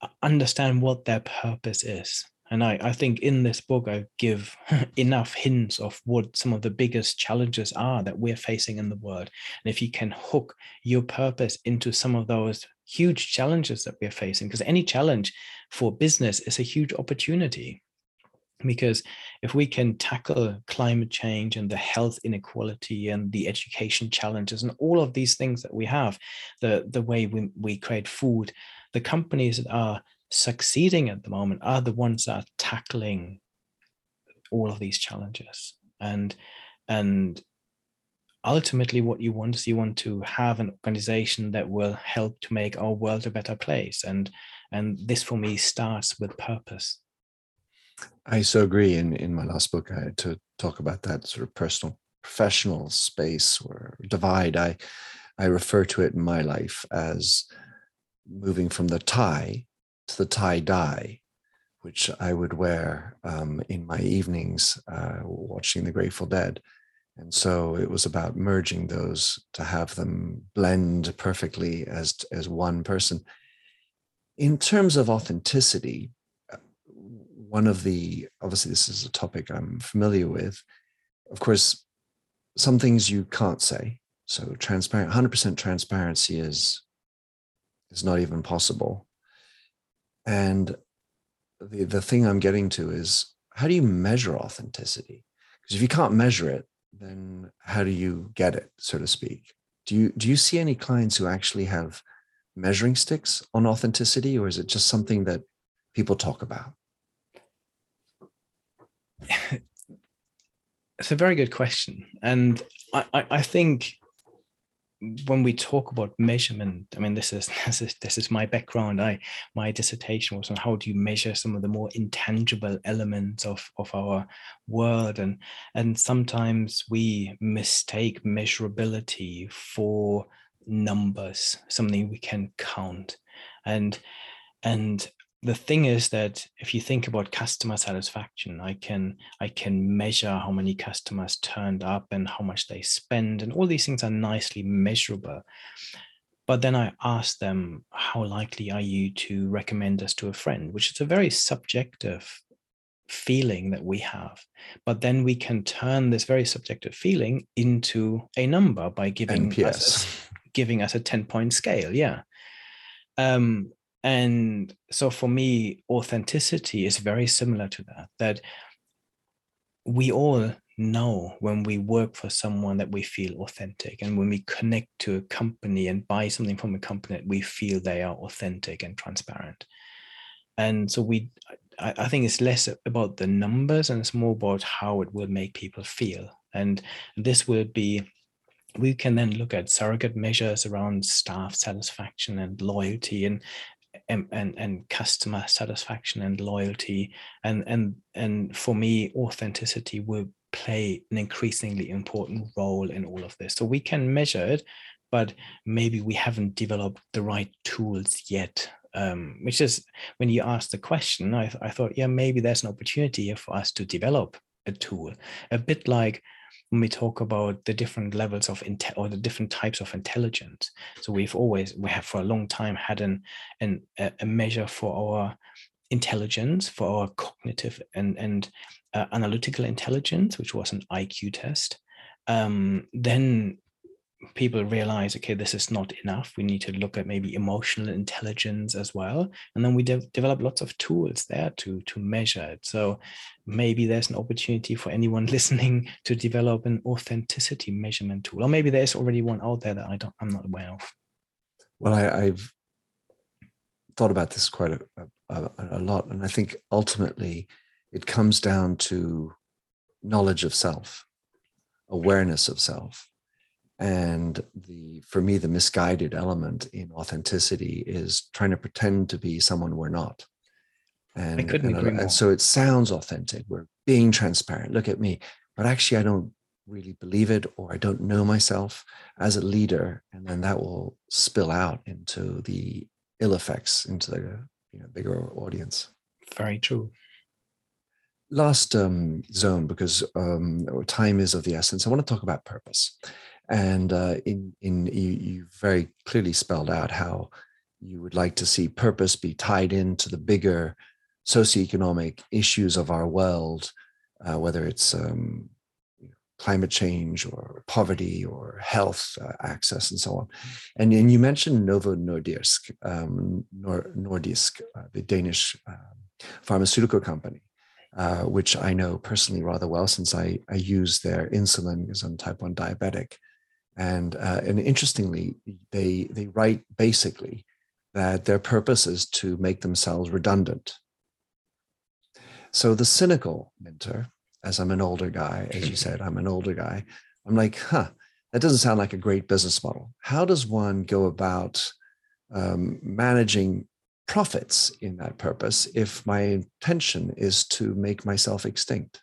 uh, understand what their purpose is and I, I think in this book i give enough hints of what some of the biggest challenges are that we're facing in the world. And if you can hook your purpose into some of those huge challenges that we're facing because any challenge for business is a huge opportunity. Because if we can tackle climate change and the health inequality and the education challenges and all of these things that we have the the way we, we create food the companies that are succeeding at the moment are the ones that are tackling all of these challenges. And and ultimately what you want is you want to have an organization that will help to make our world a better place. And and this for me starts with purpose. I so agree. In in my last book i had to talk about that sort of personal professional space or divide. I i refer to it in my life as moving from the tie the tie dye which i would wear um, in my evenings uh, watching the grateful dead. And so it was about merging those to have them blend perfectly as as one person. In terms of authenticity uh, one of the obviously this is a topic i'm familiar with. Of course some things you can't say. So transparent 100% transparency is is not even possible and the the thing i'm getting to is how do you measure authenticity because if you can't measure it then how do you get it, so to speak? Do you do you see any clients who actually have measuring sticks on authenticity, or is it just something that people talk about? It's a very good question, and I, I, I think when we talk about measurement, I mean, this is, this is this is my background. I my dissertation was on how do you measure some of the more intangible elements of of our world, and and sometimes we mistake measurability for numbers, something we can count, and and the thing is that if you think about customer satisfaction i can i can measure how many customers turned up and how much they spend and all these things are nicely measurable. But then i ask them how likely are you to recommend us to a friend? which is a very subjective feeling that we have. But then we can turn this very subjective feeling into a number by giving NPS. us a, giving us a 10 point scale yeah. Um, and so for me authenticity is very similar to that that we all know when we work for someone that we feel authentic and when we connect to a company and buy something from a company we feel they are authentic and transparent. And so we I, I think it's less about the numbers and it's more about how it will make people feel. And this will be we can then look at surrogate measures around staff satisfaction and loyalty and and, and, customer satisfaction and loyalty and and and for me authenticity will play an increasingly important role in all of this. So we can measure it but maybe we haven't developed the right tools yet um, which is when you asked the question I, I thought yeah maybe there's an opportunity for us to develop a tool. A bit like when we talk about the different levels of inte- or the different types of intelligence. So we've always we have for a long time had an, an a measure for our intelligence, for our cognitive and and uh, analytical intelligence, which was an IQ test. Um, then people realize okay this is not enough. We need to look at maybe emotional intelligence as well. And then we de- develop lots of tools there to to measure it. So maybe there's an opportunity for anyone listening to develop an authenticity measurement tool or maybe there's already one out there that i don't i'm not aware of. Well I, have thought about this quite a, a, a lot and i think ultimately it comes down to knowledge of self, awareness of self. And the for me, the misguided element in authenticity is trying to pretend to be someone we're not. And, I couldn't and, agree more. and so it sounds authentic. We're being transparent. Look at me. But actually, I don't really believe it or I don't know myself as a leader. And then that will spill out into the ill effects, into the you know, bigger audience. Very true. Last um, zone, because um, time is of the essence, I want to talk about purpose. And uh, in, in you, you very clearly spelled out how you would like to see purpose be tied into the bigger socioeconomic issues of our world, uh, whether it's um, climate change or poverty or health uh, access and so on. And, and you mentioned Novo Nordisk, um, Nor, Nordisk, uh, the Danish um, pharmaceutical company. Uh, which I know personally rather well since I, I use their insulin because I'm type 1 diabetic. And, uh, and interestingly, they, they write basically that their purpose is to make themselves redundant. So the cynical mentor, as I'm an older guy, as you said, I'm an older guy, I'm like, huh, that doesn't sound like a great business model. How does one go about um, managing profits in that purpose if my intention is to make myself extinct?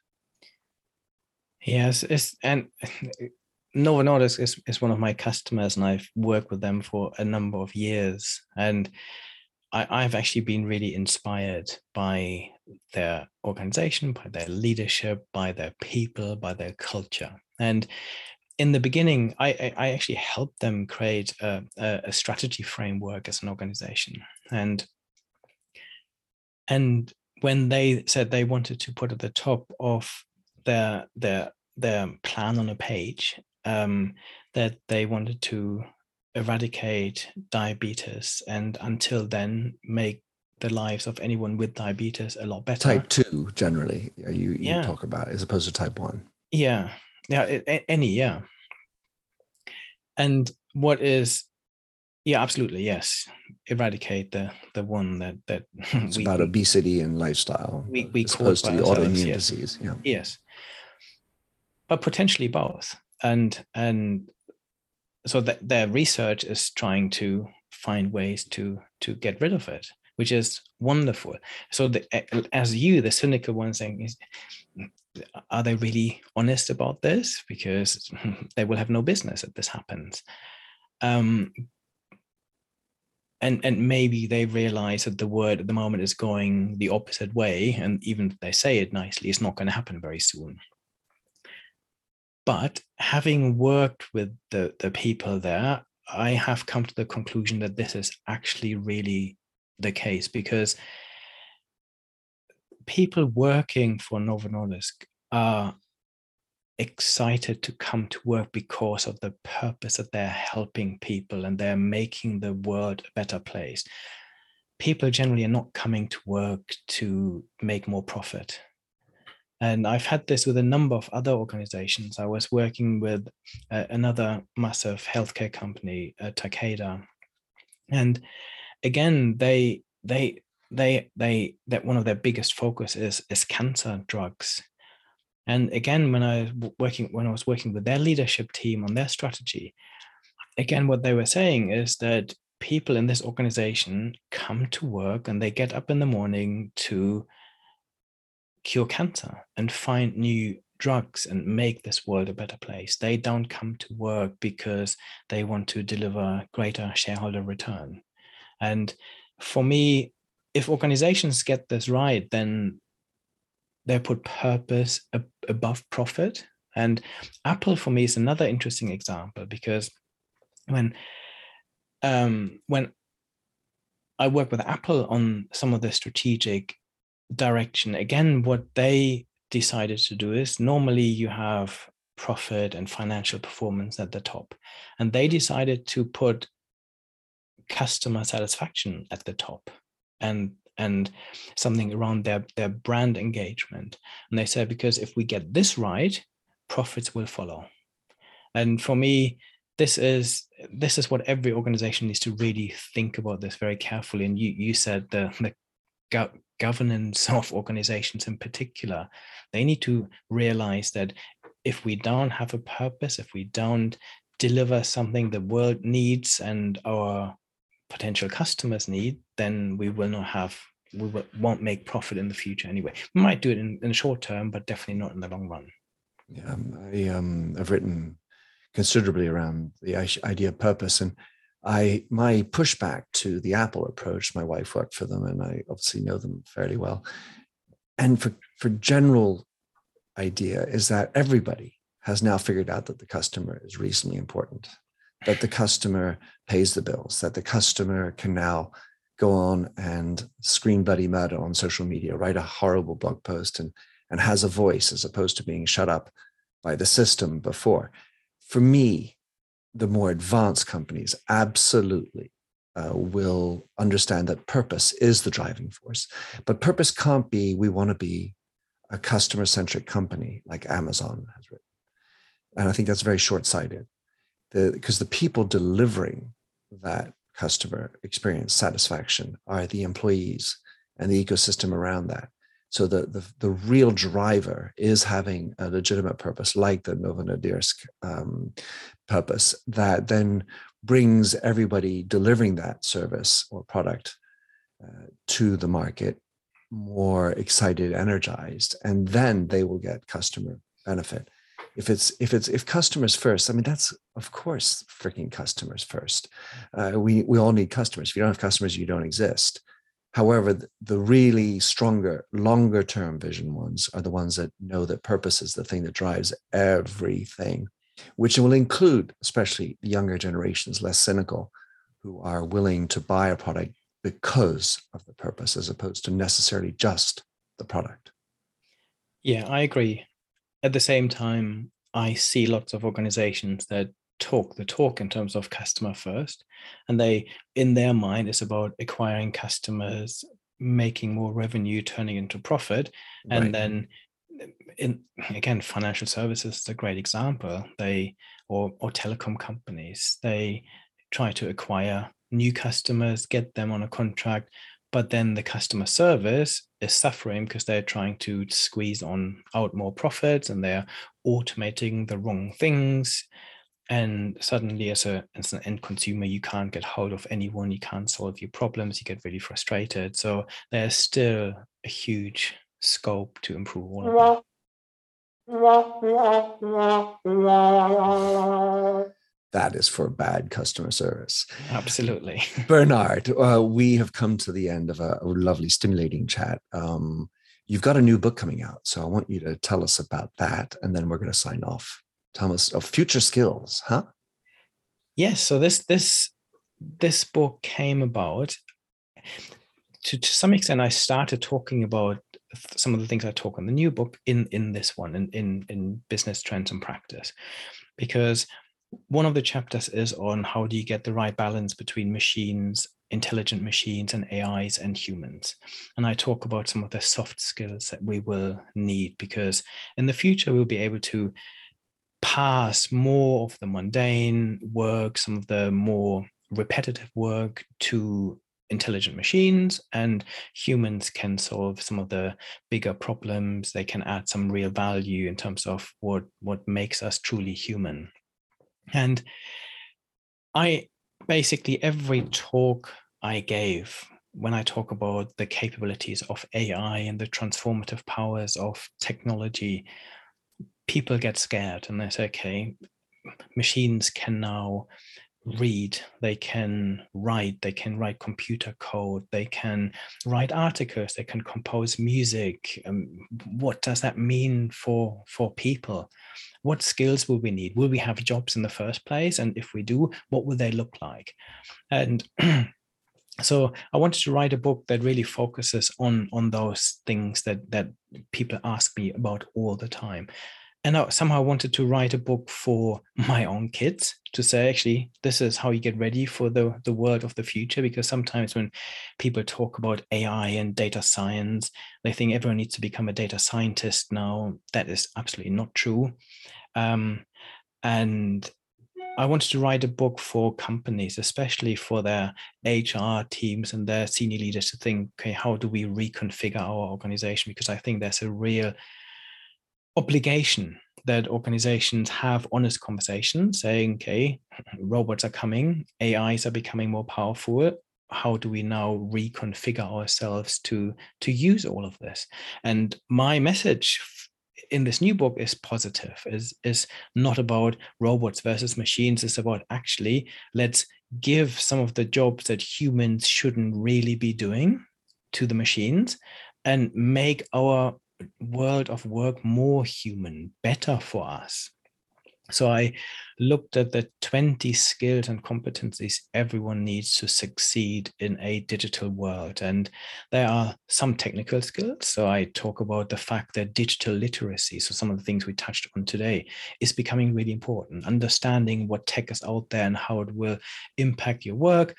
Yes, and Novo Nordisk is, is one of my customers, and I've worked with them for a number of years. And I, I've actually been really inspired by their organization, by their leadership, by their people, by their culture. And in the beginning, I, I actually helped them create a, a, strategy framework as an organization. And and when they said they wanted to put at the top of their their their plan on a page um, that they wanted to eradicate diabetes and until then make the lives of anyone with diabetes a lot better. Type two, generally, you, you Yeah. talk about as opposed to type one. Yeah, yeah, a- any, yeah. And what is, yeah, absolutely, yes, eradicate the the one that that It's we- about obesity and lifestyle, we- we as cause opposed to the autoimmune yes. disease. Yeah. yes but potentially both and and so their research is trying to find ways to to get rid of it which is wonderful. So the, as you the cynical one saying is are they really honest about this? Because they will have no business if this happens. Um and and maybe they realize that the word at the moment is going the opposite way and even if they say it nicely it's not going to happen very soon but having worked with the the people there i have come to the conclusion that this is actually really the case because people working for Novo Nordisk are excited to come to work because of the purpose that they're helping people and they're making the world a better place. People generally are not coming to work to make more profit. And I've had this with a number of other organizations. I was working with uh, another massive healthcare company, uh, Takeda, and again, they they they they that one of their biggest focus is is cancer drugs and again when i was working when i was working with their leadership team on their strategy again what they were saying is that people in this organization come to work and they get up in the morning to cure cancer and find new drugs and make this world a better place they don't come to work because they want to deliver greater shareholder return and for me if organizations get this right, then they put purpose ab- above profit. And Apple for me is another interesting example because when um, when I work with Apple on some of the strategic direction, again, what they decided to do is normally you have profit and financial performance at the top, and they decided to put customer satisfaction at the top and and something around their their brand engagement. And they said because if we get this right profits will follow. And for me this is this is what every organization needs to really think about this very carefully. And you you said the the governance of organizations in particular, they need to realize that if we don't have a purpose, if we don't deliver something the world needs and our potential customers need, then we will not have we won't make profit in the future anyway. We might do it in, in the short term, but definitely not in the long run. Yeah, um, I um, I've written considerably around the idea of purpose, and I my pushback to the Apple approach. My wife worked for them, and I obviously know them fairly well. And for for general idea is that everybody has now figured out that the customer is reasonably important, that the customer pays the bills, that the customer can now go on and scream bloody murder on social media, write a horrible blog post, and and has a voice as opposed to being shut up by the system before. For me, the more advanced companies absolutely uh, will understand that purpose is the driving force. But purpose can't be we want to be a customer centric company like Amazon has written. And I think that's very short sighted because the, the people delivering that customer experience satisfaction are the employees and the ecosystem around that. So the, the, the real driver is having a legitimate purpose, like the Novo Nordisk um, purpose, that then brings everybody delivering that service or product uh, to the market more excited, energized, and then they will get customer benefit. If it's if it's if customers first, I mean that's of course freaking customers first. Uh, we we all need customers. If you don't have customers, you don't exist. However, the really stronger, longer term vision ones are the ones that know that purpose is the thing that drives everything, which will include, especially the younger generations, less cynical, who are willing to buy a product because of the purpose as opposed to necessarily just the product. Yeah, I agree. At the same time, I see lots of organizations that talk the talk in terms of customer first and they in their mind it's about acquiring customers making more revenue turning into profit and right. then in again financial services is a great example. They or or telecom companies they try to acquire new customers get them on a contract but then the customer service is suffering because they're trying to squeeze on out more profits and they're automating the wrong things. And suddenly as a as an end consumer you can't get hold of anyone you can't solve your problems you get really frustrated. So there's still a huge scope to improve all of that that is for bad customer service absolutely bernard uh, we have come to the end of a, a lovely stimulating chat um, you've got a new book coming out so i want you to tell us about that and then we're going to sign off Thomas, of future skills, huh? Yes. So this this this book came about to, to some extent. I started talking about some of the things I talk on the new book in in this one in in, in business trends in practice, because one of the chapters is on how do you get the right balance between machines intelligent machines and ais and humans. And i talk about some of the soft skills that we will need because in the future we'll be able to pass more of the mundane work, some of the more repetitive work to intelligent machines and humans can solve some of the bigger problems. They can add some real value in terms of what what makes us truly human. And i basically every talk i gave when i talk about the capabilities of ai and the transformative powers of technology people get scared and they say, okay, machines can now read, they can write, they can write computer code, they can write articles, they can compose music. Um, what does that mean for for people? What skills will we need? Will we have jobs in the first place? And if we do, what will they look like? And so I wanted to write a book that really focuses on on those things that that people ask me about all the time and I somehow wanted to write a book for my own kids to say actually this is how you get ready for the the world of the future because sometimes when people talk about AI and data science they think everyone needs to become a data scientist now that is absolutely not true um, and I wanted to write a book for companies, especially for their HR teams and their senior leaders to think, okay, how do we reconfigure our organization? Because I think there's a real obligation that organizations have honest conversations saying, okay, robots are coming, AIs are becoming more powerful. How do we now reconfigure ourselves to, to use all of this? And my message in this new book is positive, is, is not about robots versus machines, it's about actually let's give some of the jobs that humans shouldn't really be doing to the machines and make our world of work more human, better for us. So I looked at the 20 skills and competencies everyone needs to succeed in a digital world. And there are some technical skills. So I talk about the fact that digital literacy, so some of the things we touched on today, is becoming really important. Understanding what tech is out there and how it will impact your work.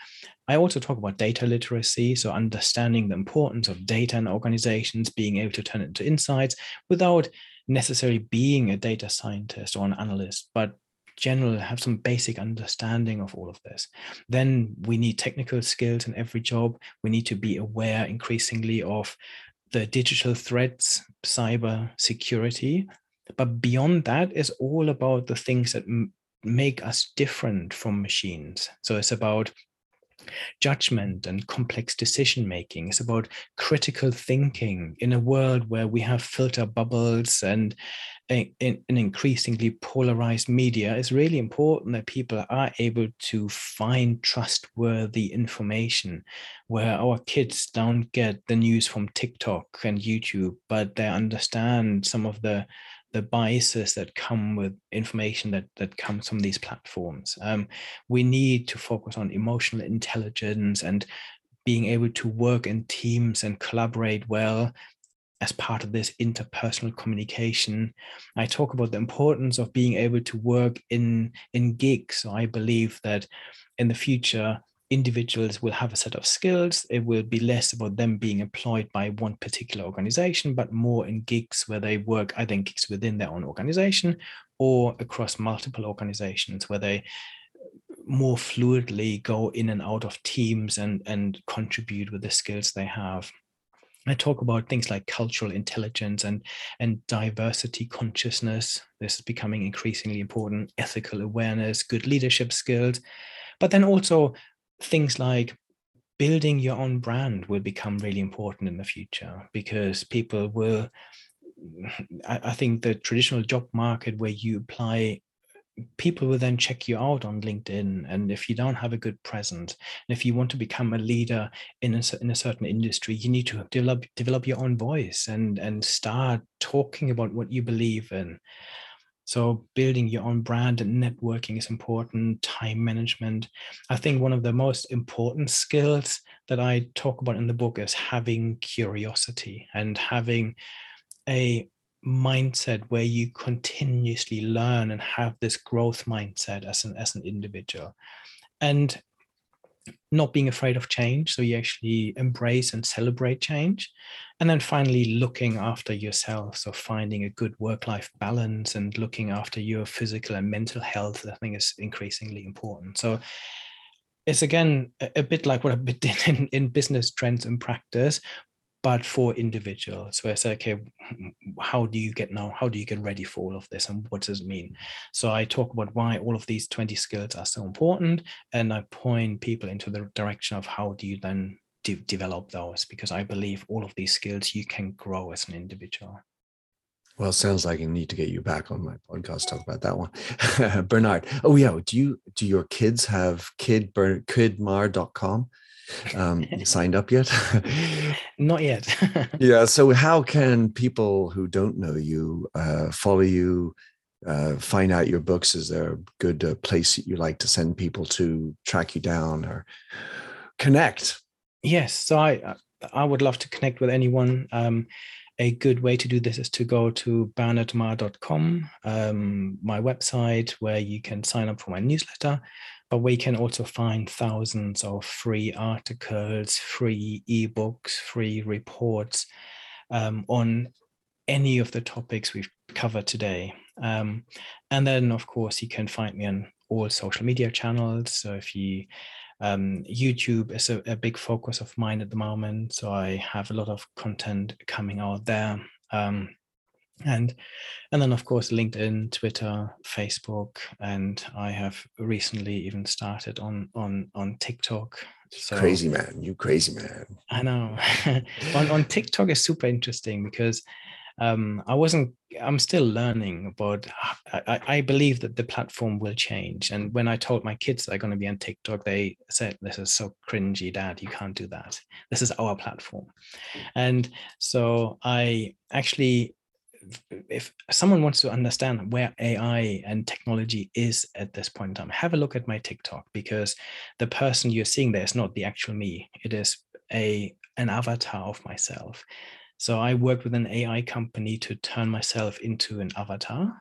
I also talk about data literacy, so understanding the importance of data in organizations, being able to turn it into insights without necessarily being a data scientist or an analyst, but generally have some basic understanding of all of this then we need technical skills in every job. We need to be aware increasingly of the digital threats cyber security. But beyond that is all about the things that m- make us different from machines. So it's about judgment and complex decision making. It's about critical thinking in a world where we have filter bubbles and an increasingly polarized media. It's really important that people are able to find trustworthy information where our kids don't get the news from TikTok and YouTube, but they understand some of the the biases that come with information that that comes from these platforms. Um, we need to focus on emotional intelligence and being able to work in teams and collaborate well as part of this interpersonal communication. I talk about the importance of being able to work in in gigs. So I believe that in the future individuals will have a set of skills. It will be less about them being employed by one particular organization, but more in gigs where they work either in gigs within their own organization or across multiple organizations where they more fluidly go in and out of teams and, and contribute with the skills they have. I talk about things like cultural intelligence and, and diversity consciousness. This is becoming increasingly important, ethical awareness, good leadership skills, but then also things like building your own brand will become really important in the future because people will I, I think the traditional job market where you apply people will then check you out on LinkedIn. And if you don't have a good presence, and if you want to become a leader in a, in a certain industry, you need to develop develop your own voice and and start talking about what you believe in. So building your own brand and networking is important, time management. I think one of the most important skills that I talk about in the book is having curiosity and having a mindset where you continuously learn and have this growth mindset as an as an individual. And not being afraid of change. So you actually embrace and celebrate change. And then finally, looking after yourself. So finding a good work life balance and looking after your physical and mental health, I think is increasingly important. So it's again a, bit like what I've been in, in business trends in practice, but for individuals so i say okay how do you get now how do you get ready for all of this and what does it mean so i talk about why all of these 20 skills are so important and i point people into the direction of how do you then de- develop those because i believe all of these skills you can grow as an individual well, it sounds like I need to get you back on my podcast. Talk about that one, Bernard. Oh yeah, do you do your kids have kid kidmar.com? Um, signed up yet? Not yet. yeah. So, how can people who don't know you uh, follow you, uh, find out your books? Is there a good uh, place you like to send people to track you down or connect? Yes. So, I I would love to connect with anyone. Um, a good way to do this is to go to bernardmarr.com, um, my website, where you can sign up for my newsletter but we can also find thousands of free articles, free ebooks, free reports um, on any of the topics we've covered today. Um, and then, of course, you can find me on all social media channels. So if you um, YouTube is a, a, big focus of mine at the moment. So I have a lot of content coming out there. Um, and and then of course linkedin twitter facebook and i have recently even started on on on tiktok so, crazy man you crazy man i know on, on tiktok is super interesting because um, I wasn't. I'm still learning, but I, I, believe that the platform will change. And when I told my kids they're going to be on TikTok, they said, "This is so cringy, Dad. You can't do that. This is our platform." And so I actually if someone wants to understand where AI and technology is at this point in time, have a look at my TikTok because the person you're seeing there is not the actual me. It is a an avatar of myself. So I worked with an AI company to turn myself into an avatar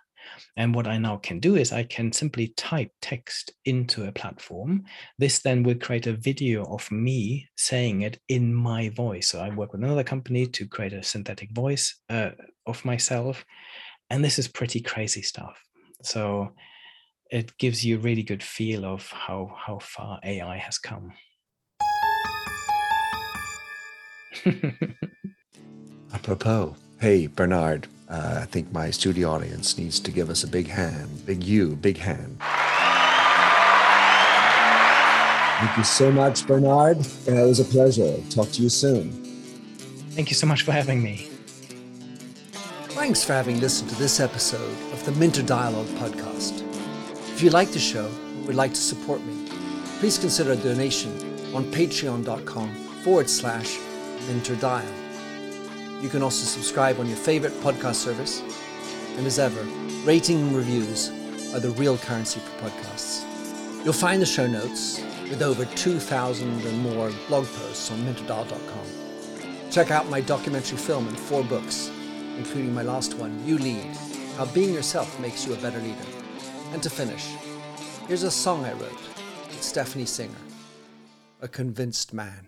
and what I now can do is I can simply type text into a platform. This then will create a video of me saying it in my voice. So I work with another company to create a synthetic voice uh, of myself. And this is pretty crazy stuff. So it gives you a really good feel of how, how far AI has come. Apropos, hey, Bernard, uh, I think my studio audience needs to give us a big hand, big you, big hand. Thank you so much, Bernard. Uh, it was a pleasure. Talk to you soon. Thank you so much for having me. Thanks for having listened to this episode of the Minter Dialogue podcast. If you like the show and would like to support me, please consider a donation on patreon.com forward slash minterdial. You can also subscribe on your favorite podcast service. And as ever, rating and reviews are the real currency for podcasts. You'll find the show notes with over 2,000 and more blog posts on minterdial.com. Check out my documentary film and four books, including my last one, You Lead How Being Yourself Makes You a Better Leader. And to finish, here's a song I wrote with Stephanie Singer, A Convinced Man.